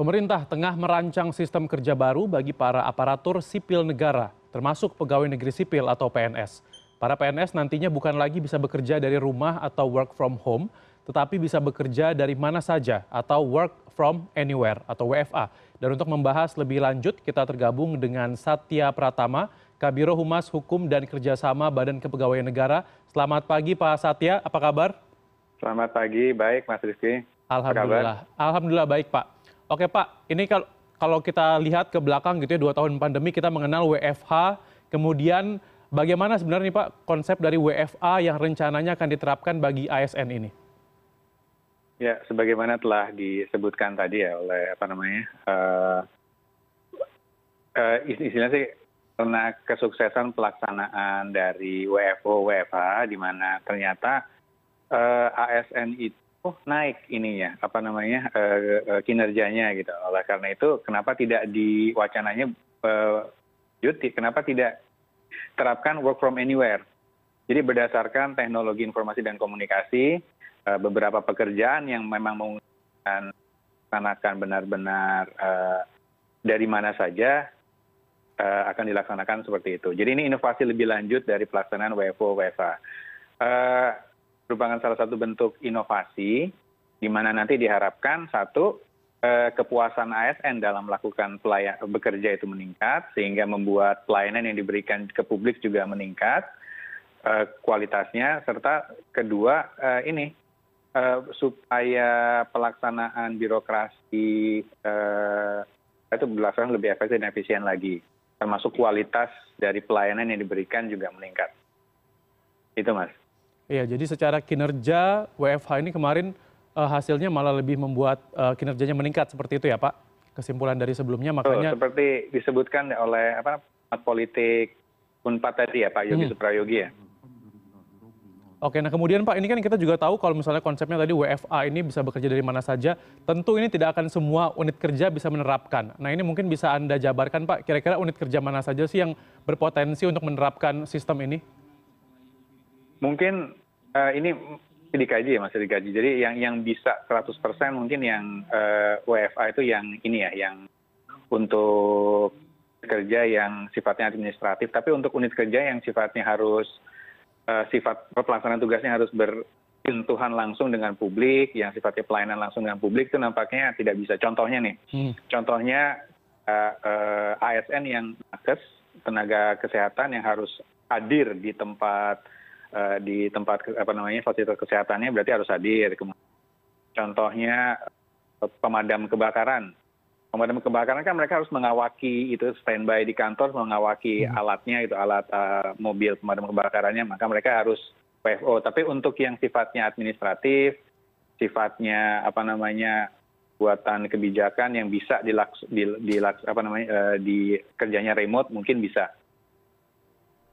Pemerintah tengah merancang sistem kerja baru bagi para aparatur sipil negara, termasuk pegawai negeri sipil atau PNS. Para PNS nantinya bukan lagi bisa bekerja dari rumah atau work from home, tetapi bisa bekerja dari mana saja atau work from anywhere atau WFA. Dan untuk membahas lebih lanjut, kita tergabung dengan Satya Pratama, Kabiro Humas Hukum dan Kerjasama Badan Kepegawaian Negara. Selamat pagi Pak Satya, apa kabar? Selamat pagi, baik Mas Rizky. Alhamdulillah, Alhamdulillah baik Pak. Oke Pak, ini kalau kita lihat ke belakang gitu ya, dua tahun pandemi kita mengenal WFH, kemudian bagaimana sebenarnya Pak konsep dari WFA yang rencananya akan diterapkan bagi ASN ini? Ya, sebagaimana telah disebutkan tadi ya oleh apa namanya, uh, uh, istilahnya sih karena kesuksesan pelaksanaan dari WFO WFH di mana ternyata uh, ASN itu oh naik ininya apa namanya uh, kinerjanya gitu. Oleh karena itu kenapa tidak diwacananya uh, Juti kenapa tidak terapkan work from anywhere? Jadi berdasarkan teknologi informasi dan komunikasi beberapa pekerjaan yang memang menggunakan benar-benar uh, dari mana saja akan dilaksanakan seperti itu. Jadi ini inovasi lebih lanjut dari pelaksanaan WFO WFA merupakan salah satu bentuk inovasi di mana nanti diharapkan satu eh, kepuasan asn dalam melakukan bekerja itu meningkat sehingga membuat pelayanan yang diberikan ke publik juga meningkat eh, kualitasnya serta kedua eh, ini supaya pelaksanaan birokrasi itu berdasarkan lebih efektif dan efisien lagi. Termasuk kualitas dari pelayanan yang diberikan juga meningkat. Itu mas iya jadi secara kinerja wfh ini kemarin eh, hasilnya malah lebih membuat eh, kinerjanya meningkat seperti itu ya pak kesimpulan dari sebelumnya makanya seperti disebutkan oleh apa politik unpad tadi ya pak yogi hmm. suprayogi ya Oke, nah kemudian Pak, ini kan kita juga tahu kalau misalnya konsepnya tadi WFA ini bisa bekerja dari mana saja, tentu ini tidak akan semua unit kerja bisa menerapkan. Nah ini mungkin bisa Anda jabarkan Pak, kira-kira unit kerja mana saja sih yang berpotensi untuk menerapkan sistem ini? Mungkin uh, ini dikaji ya masih dikaji. Jadi yang yang bisa 100% mungkin yang uh, eh, WFA itu yang ini ya yang untuk kerja yang sifatnya administratif. Tapi untuk unit kerja yang sifatnya harus uh, sifat pelaksanaan tugasnya harus bersentuhan langsung dengan publik yang sifatnya pelayanan langsung dengan publik itu nampaknya tidak bisa. Contohnya nih hmm. contohnya uh, uh, ASN yang nakes tenaga kesehatan yang harus hadir di tempat Eh, di tempat apa namanya fasilitas kesehatannya berarti harus hadir. Contohnya pemadam kebakaran. Pemadam kebakaran kan mereka harus mengawaki itu standby di kantor mengawaki hmm. alatnya itu alat uh, mobil pemadam kebakarannya. Maka mereka harus WFO tapi untuk yang sifatnya administratif sifatnya apa namanya buatan kebijakan yang bisa dilaks, dilaks apa namanya uh, di kerjanya remote mungkin bisa.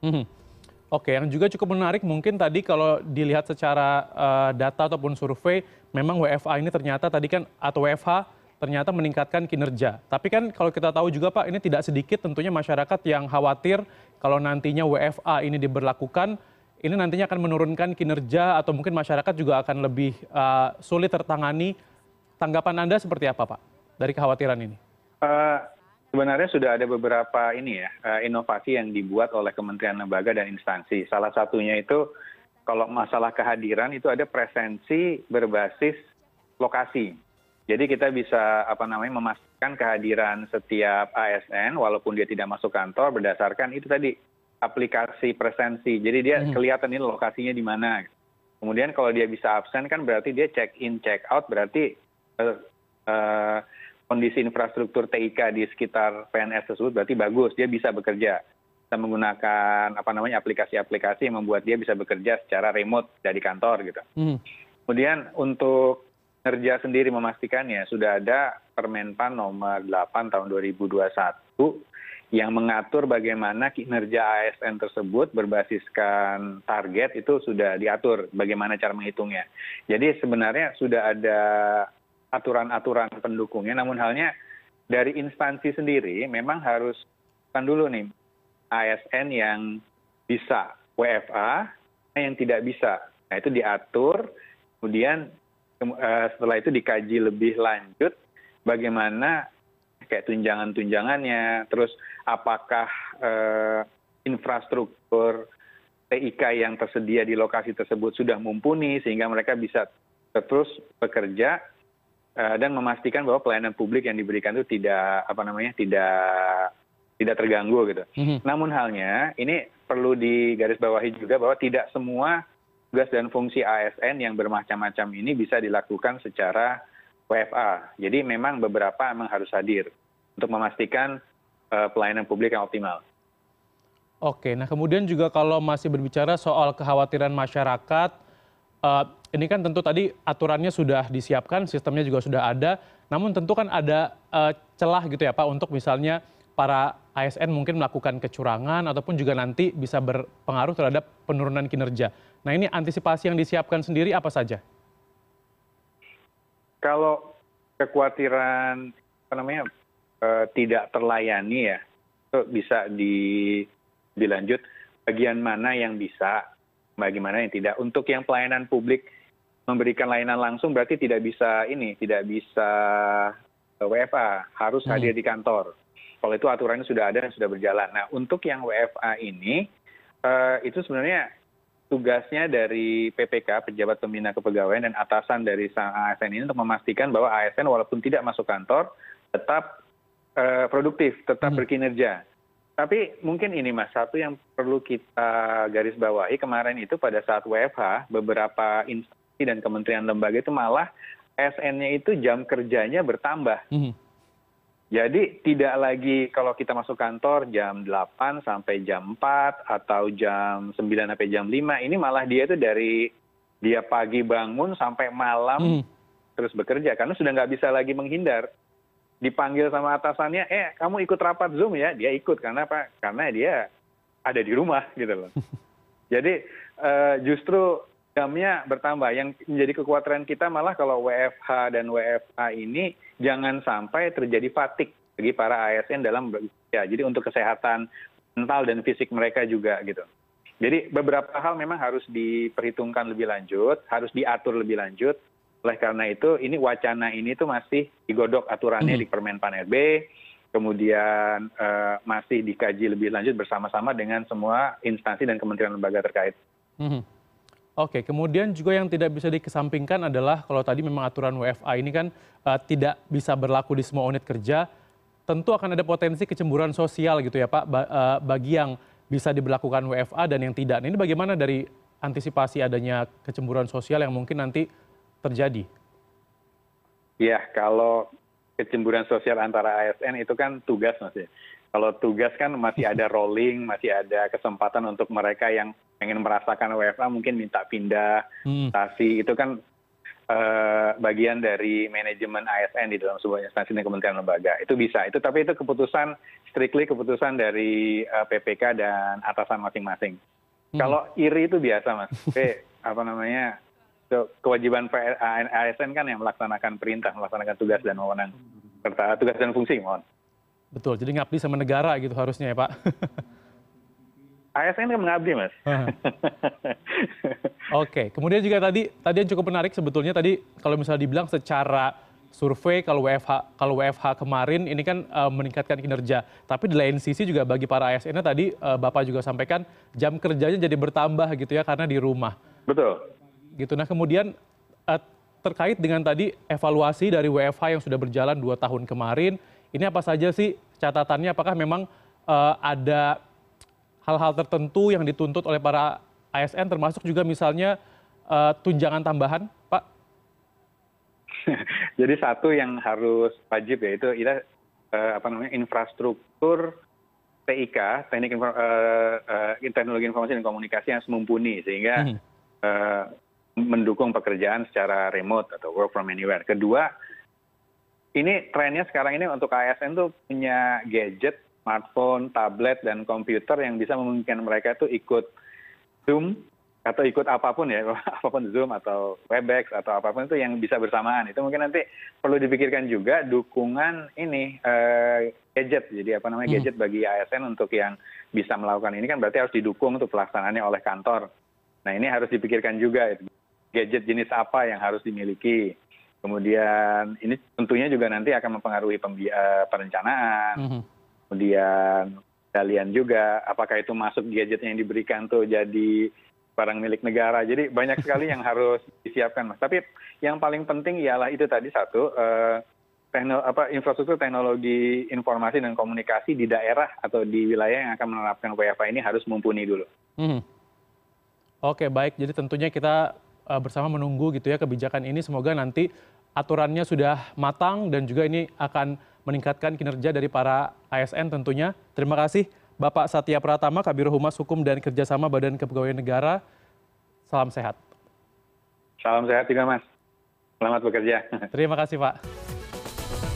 Hmm oke yang juga cukup menarik mungkin tadi kalau dilihat secara uh, data ataupun survei memang wfa ini ternyata tadi kan atau wfh ternyata meningkatkan kinerja. Tapi kan kalau kita tahu juga pak ini tidak sedikit tentunya masyarakat yang khawatir kalau nantinya wfa ini diberlakukan ini nantinya akan menurunkan kinerja atau mungkin masyarakat juga akan lebih uh, sulit tertangani. Tanggapan anda seperti apa pak dari kekhawatiran ini? Uh, sebenarnya sudah ada beberapa ini ya eh, inovasi yang dibuat oleh kementerian lembaga dan instansi. Salah satunya itu kalau masalah kehadiran itu ada presensi berbasis lokasi. Jadi kita bisa apa namanya memastikan kehadiran setiap ASN walaupun dia tidak masuk kantor berdasarkan itu tadi aplikasi presensi. Jadi dia hmm. kelihatan ini lokasinya di mana. Kemudian kalau dia bisa absen kan berarti dia check in check out berarti uh, uh, kondisi infrastruktur tik di sekitar pns tersebut berarti bagus dia bisa bekerja. Kita menggunakan apa namanya aplikasi aplikasi yang membuat dia bisa bekerja secara remote dari kantor gitu. Hmm. kemudian untuk kerja sendiri memastikannya sudah ada permenpan nomor 8 tahun 2021 yang mengatur bagaimana kinerja asn tersebut berbasiskan target itu sudah diatur bagaimana cara menghitungnya. Jadi sebenarnya sudah ada aturan aturan pendukungnya. Namun halnya dari instansi sendiri memang harus kan dulu nih asn yang bisa wfa yang tidak bisa. Nah itu diatur kemudian eh, setelah itu dikaji lebih lanjut bagaimana kayak tunjangan-tunjangannya, terus apakah eh, infrastruktur TIK yang tersedia di lokasi tersebut sudah mumpuni sehingga mereka bisa terus bekerja dan memastikan bahwa pelayanan publik yang diberikan itu tidak apa namanya tidak tidak terganggu gitu. Mhm. Namun halnya ini perlu digarisbawahi juga bahwa tidak semua tugas dan fungsi ASN yang bermacam-macam ini bisa dilakukan secara WFA. Jadi memang beberapa memang harus hadir untuk memastikan eh, pelayanan publik yang optimal. Oke, nah kemudian juga kalau masih berbicara soal kekhawatiran masyarakat, eh, ini kan tentu tadi aturannya sudah disiapkan, sistemnya juga sudah ada, namun tentu kan ada eh, celah gitu ya Pak untuk misalnya para ASN mungkin melakukan kecurangan ataupun juga nanti bisa berpengaruh terhadap penurunan kinerja. Nah ini antisipasi yang disiapkan sendiri apa saja? Kalau kekhawatiran apa namanya eh, tidak terlayani ya, itu bisa di dilanjut bagian mana yang bisa, bagaimana yang tidak. Untuk yang pelayanan publik memberikan layanan langsung berarti tidak bisa ini, tidak bisa eh, WFA, harus Hmm. hadir di kantor. Kalau itu aturannya sudah ada dan sudah berjalan. Nah, untuk yang WFA ini eh, itu sebenarnya tugasnya dari PPK, Pejabat Pembina Kepegawaian dan atasan dari sang ASN ini untuk memastikan bahwa ASN walaupun tidak masuk kantor tetap eh, produktif, tetap Hmm. berkinerja. Tapi mungkin ini Mas, satu yang perlu kita garis bawahi kemarin itu pada saat WFH beberapa instansi dan kementerian lembaga itu malah ASN-nya itu jam kerjanya bertambah. Mhm. Jadi tidak lagi kalau kita masuk kantor jam 8 sampai jam 4 atau jam 9 sampai jam 5, ini malah dia itu dari dia pagi bangun sampai malam Mhm. terus bekerja karena sudah nggak bisa lagi menghindar. Dipanggil sama atasannya, eh kamu ikut rapat Zoom ya? Dia ikut karena apa? Karena dia ada di rumah gitu loh. Jadi eh, justru jamnya bertambah. Yang menjadi kekhawatiran kita malah kalau WFH dan WFA ini jangan sampai terjadi fatik bagi para ASN dalam bekerja. Jadi untuk kesehatan mental dan fisik mereka juga gitu. Jadi beberapa hal memang harus diperhitungkan lebih lanjut, harus diatur lebih lanjut. Oleh karena itu, ini wacana ini tuh masih digodok aturannya Mhm. di Permenpan RB, kemudian eh, masih dikaji lebih lanjut bersama-sama dengan semua instansi dan kementerian lembaga terkait. Mhm. Oke, kemudian juga yang tidak bisa dikesampingkan adalah kalau tadi memang aturan WFA ini kan eh, tidak bisa berlaku di semua unit kerja, tentu akan ada potensi kecemburuan sosial gitu ya Pak, ba- eh, bagi yang bisa diberlakukan WFA dan yang tidak. Nah, ini bagaimana dari antisipasi adanya kecemburuan sosial yang mungkin nanti terjadi? Ya, kalau kecemburuan sosial antara ASN itu kan tugas mas ya. Kalau tugas kan masih ada rolling, masih ada kesempatan untuk mereka yang pengen merasakan WFA mungkin minta pindah, Hmm. stasi itu kan eh, bagian dari manajemen ASN di dalam sebuah instansi dan kementerian lembaga. Itu bisa. Itu tapi itu keputusan strictly keputusan dari eh, PPK dan atasan masing-masing. Hmm. Kalau iri itu biasa mas. Tapi apa namanya kewajiban ASN kan yang melaksanakan perintah, melaksanakan tugas dan wewenang serta tugas dan fungsi mohon. Betul, jadi ngabdi sama negara gitu harusnya ya Pak. ASN kan mengabdi mas. Oke, kemudian juga tadi tadi yang cukup menarik sebetulnya tadi kalau misalnya dibilang secara survei kalau WFH kalau WFH kemarin ini kan eh, meningkatkan kinerja, tapi di lain sisi juga bagi para ASN tadi eh, Bapak juga sampaikan jam kerjanya jadi bertambah gitu ya karena di rumah. Betul. Gitu. Nah, kemudian eh, terkait dengan tadi evaluasi dari WFH yang sudah berjalan dua tahun kemarin, ini apa saja sih catatannya? Apakah memang eh, ada hal-hal tertentu yang dituntut oleh para ASN termasuk juga misalnya eh, tunjangan tambahan, Pak? Jadi satu yang harus wajib yaitu kita eh, apa namanya infrastruktur TIK, teknik eh, eh, teknologi informasi dan komunikasi yang mumpuni sehingga Mhm. eh, mendukung pekerjaan secara remote atau work from anywhere. Kedua, ini trennya sekarang ini untuk ASN tuh punya gadget, smartphone, tablet dan komputer yang bisa memungkinkan mereka tuh ikut Zoom atau ikut apa pun ya, apa pun Zoom atau Webex atau apa pun itu yang bisa bersamaan. Itu mungkin nanti perlu dipikirkan juga dukungan ini eh, gadget. Jadi apa namanya Hmm. gadget bagi ASN untuk yang bisa melakukan ini kan berarti harus didukung untuk pelaksanaannya oleh kantor. Nah ini harus dipikirkan juga itu. Gadget jenis apa yang harus dimiliki. kemudian ini tentunya juga nanti akan mempengaruhi eh, perencanaan Mhm. kemudian kalian juga apakah itu masuk gadgetnya yang diberikan tuh jadi barang milik negara jadi banyak sekali yang harus disiapkan mas tapi yang paling penting ialah itu tadi satu eh, tekno, apa, infrastruktur teknologi informasi dan komunikasi di daerah atau di wilayah yang akan menerapkan WFA ini harus mumpuni dulu. Mhm. Oke baik, jadi tentunya kita bersama menunggu gitu ya kebijakan ini. Semoga nanti aturannya sudah matang dan juga ini akan meningkatkan kinerja dari para ASN tentunya. Terima kasih Bapak Satya Pratama, Kabiro Humas Hukum dan Kerjasama Badan Kepegawaian Negara. Salam sehat. Salam sehat juga mas. Selamat bekerja. Terima kasih Pak.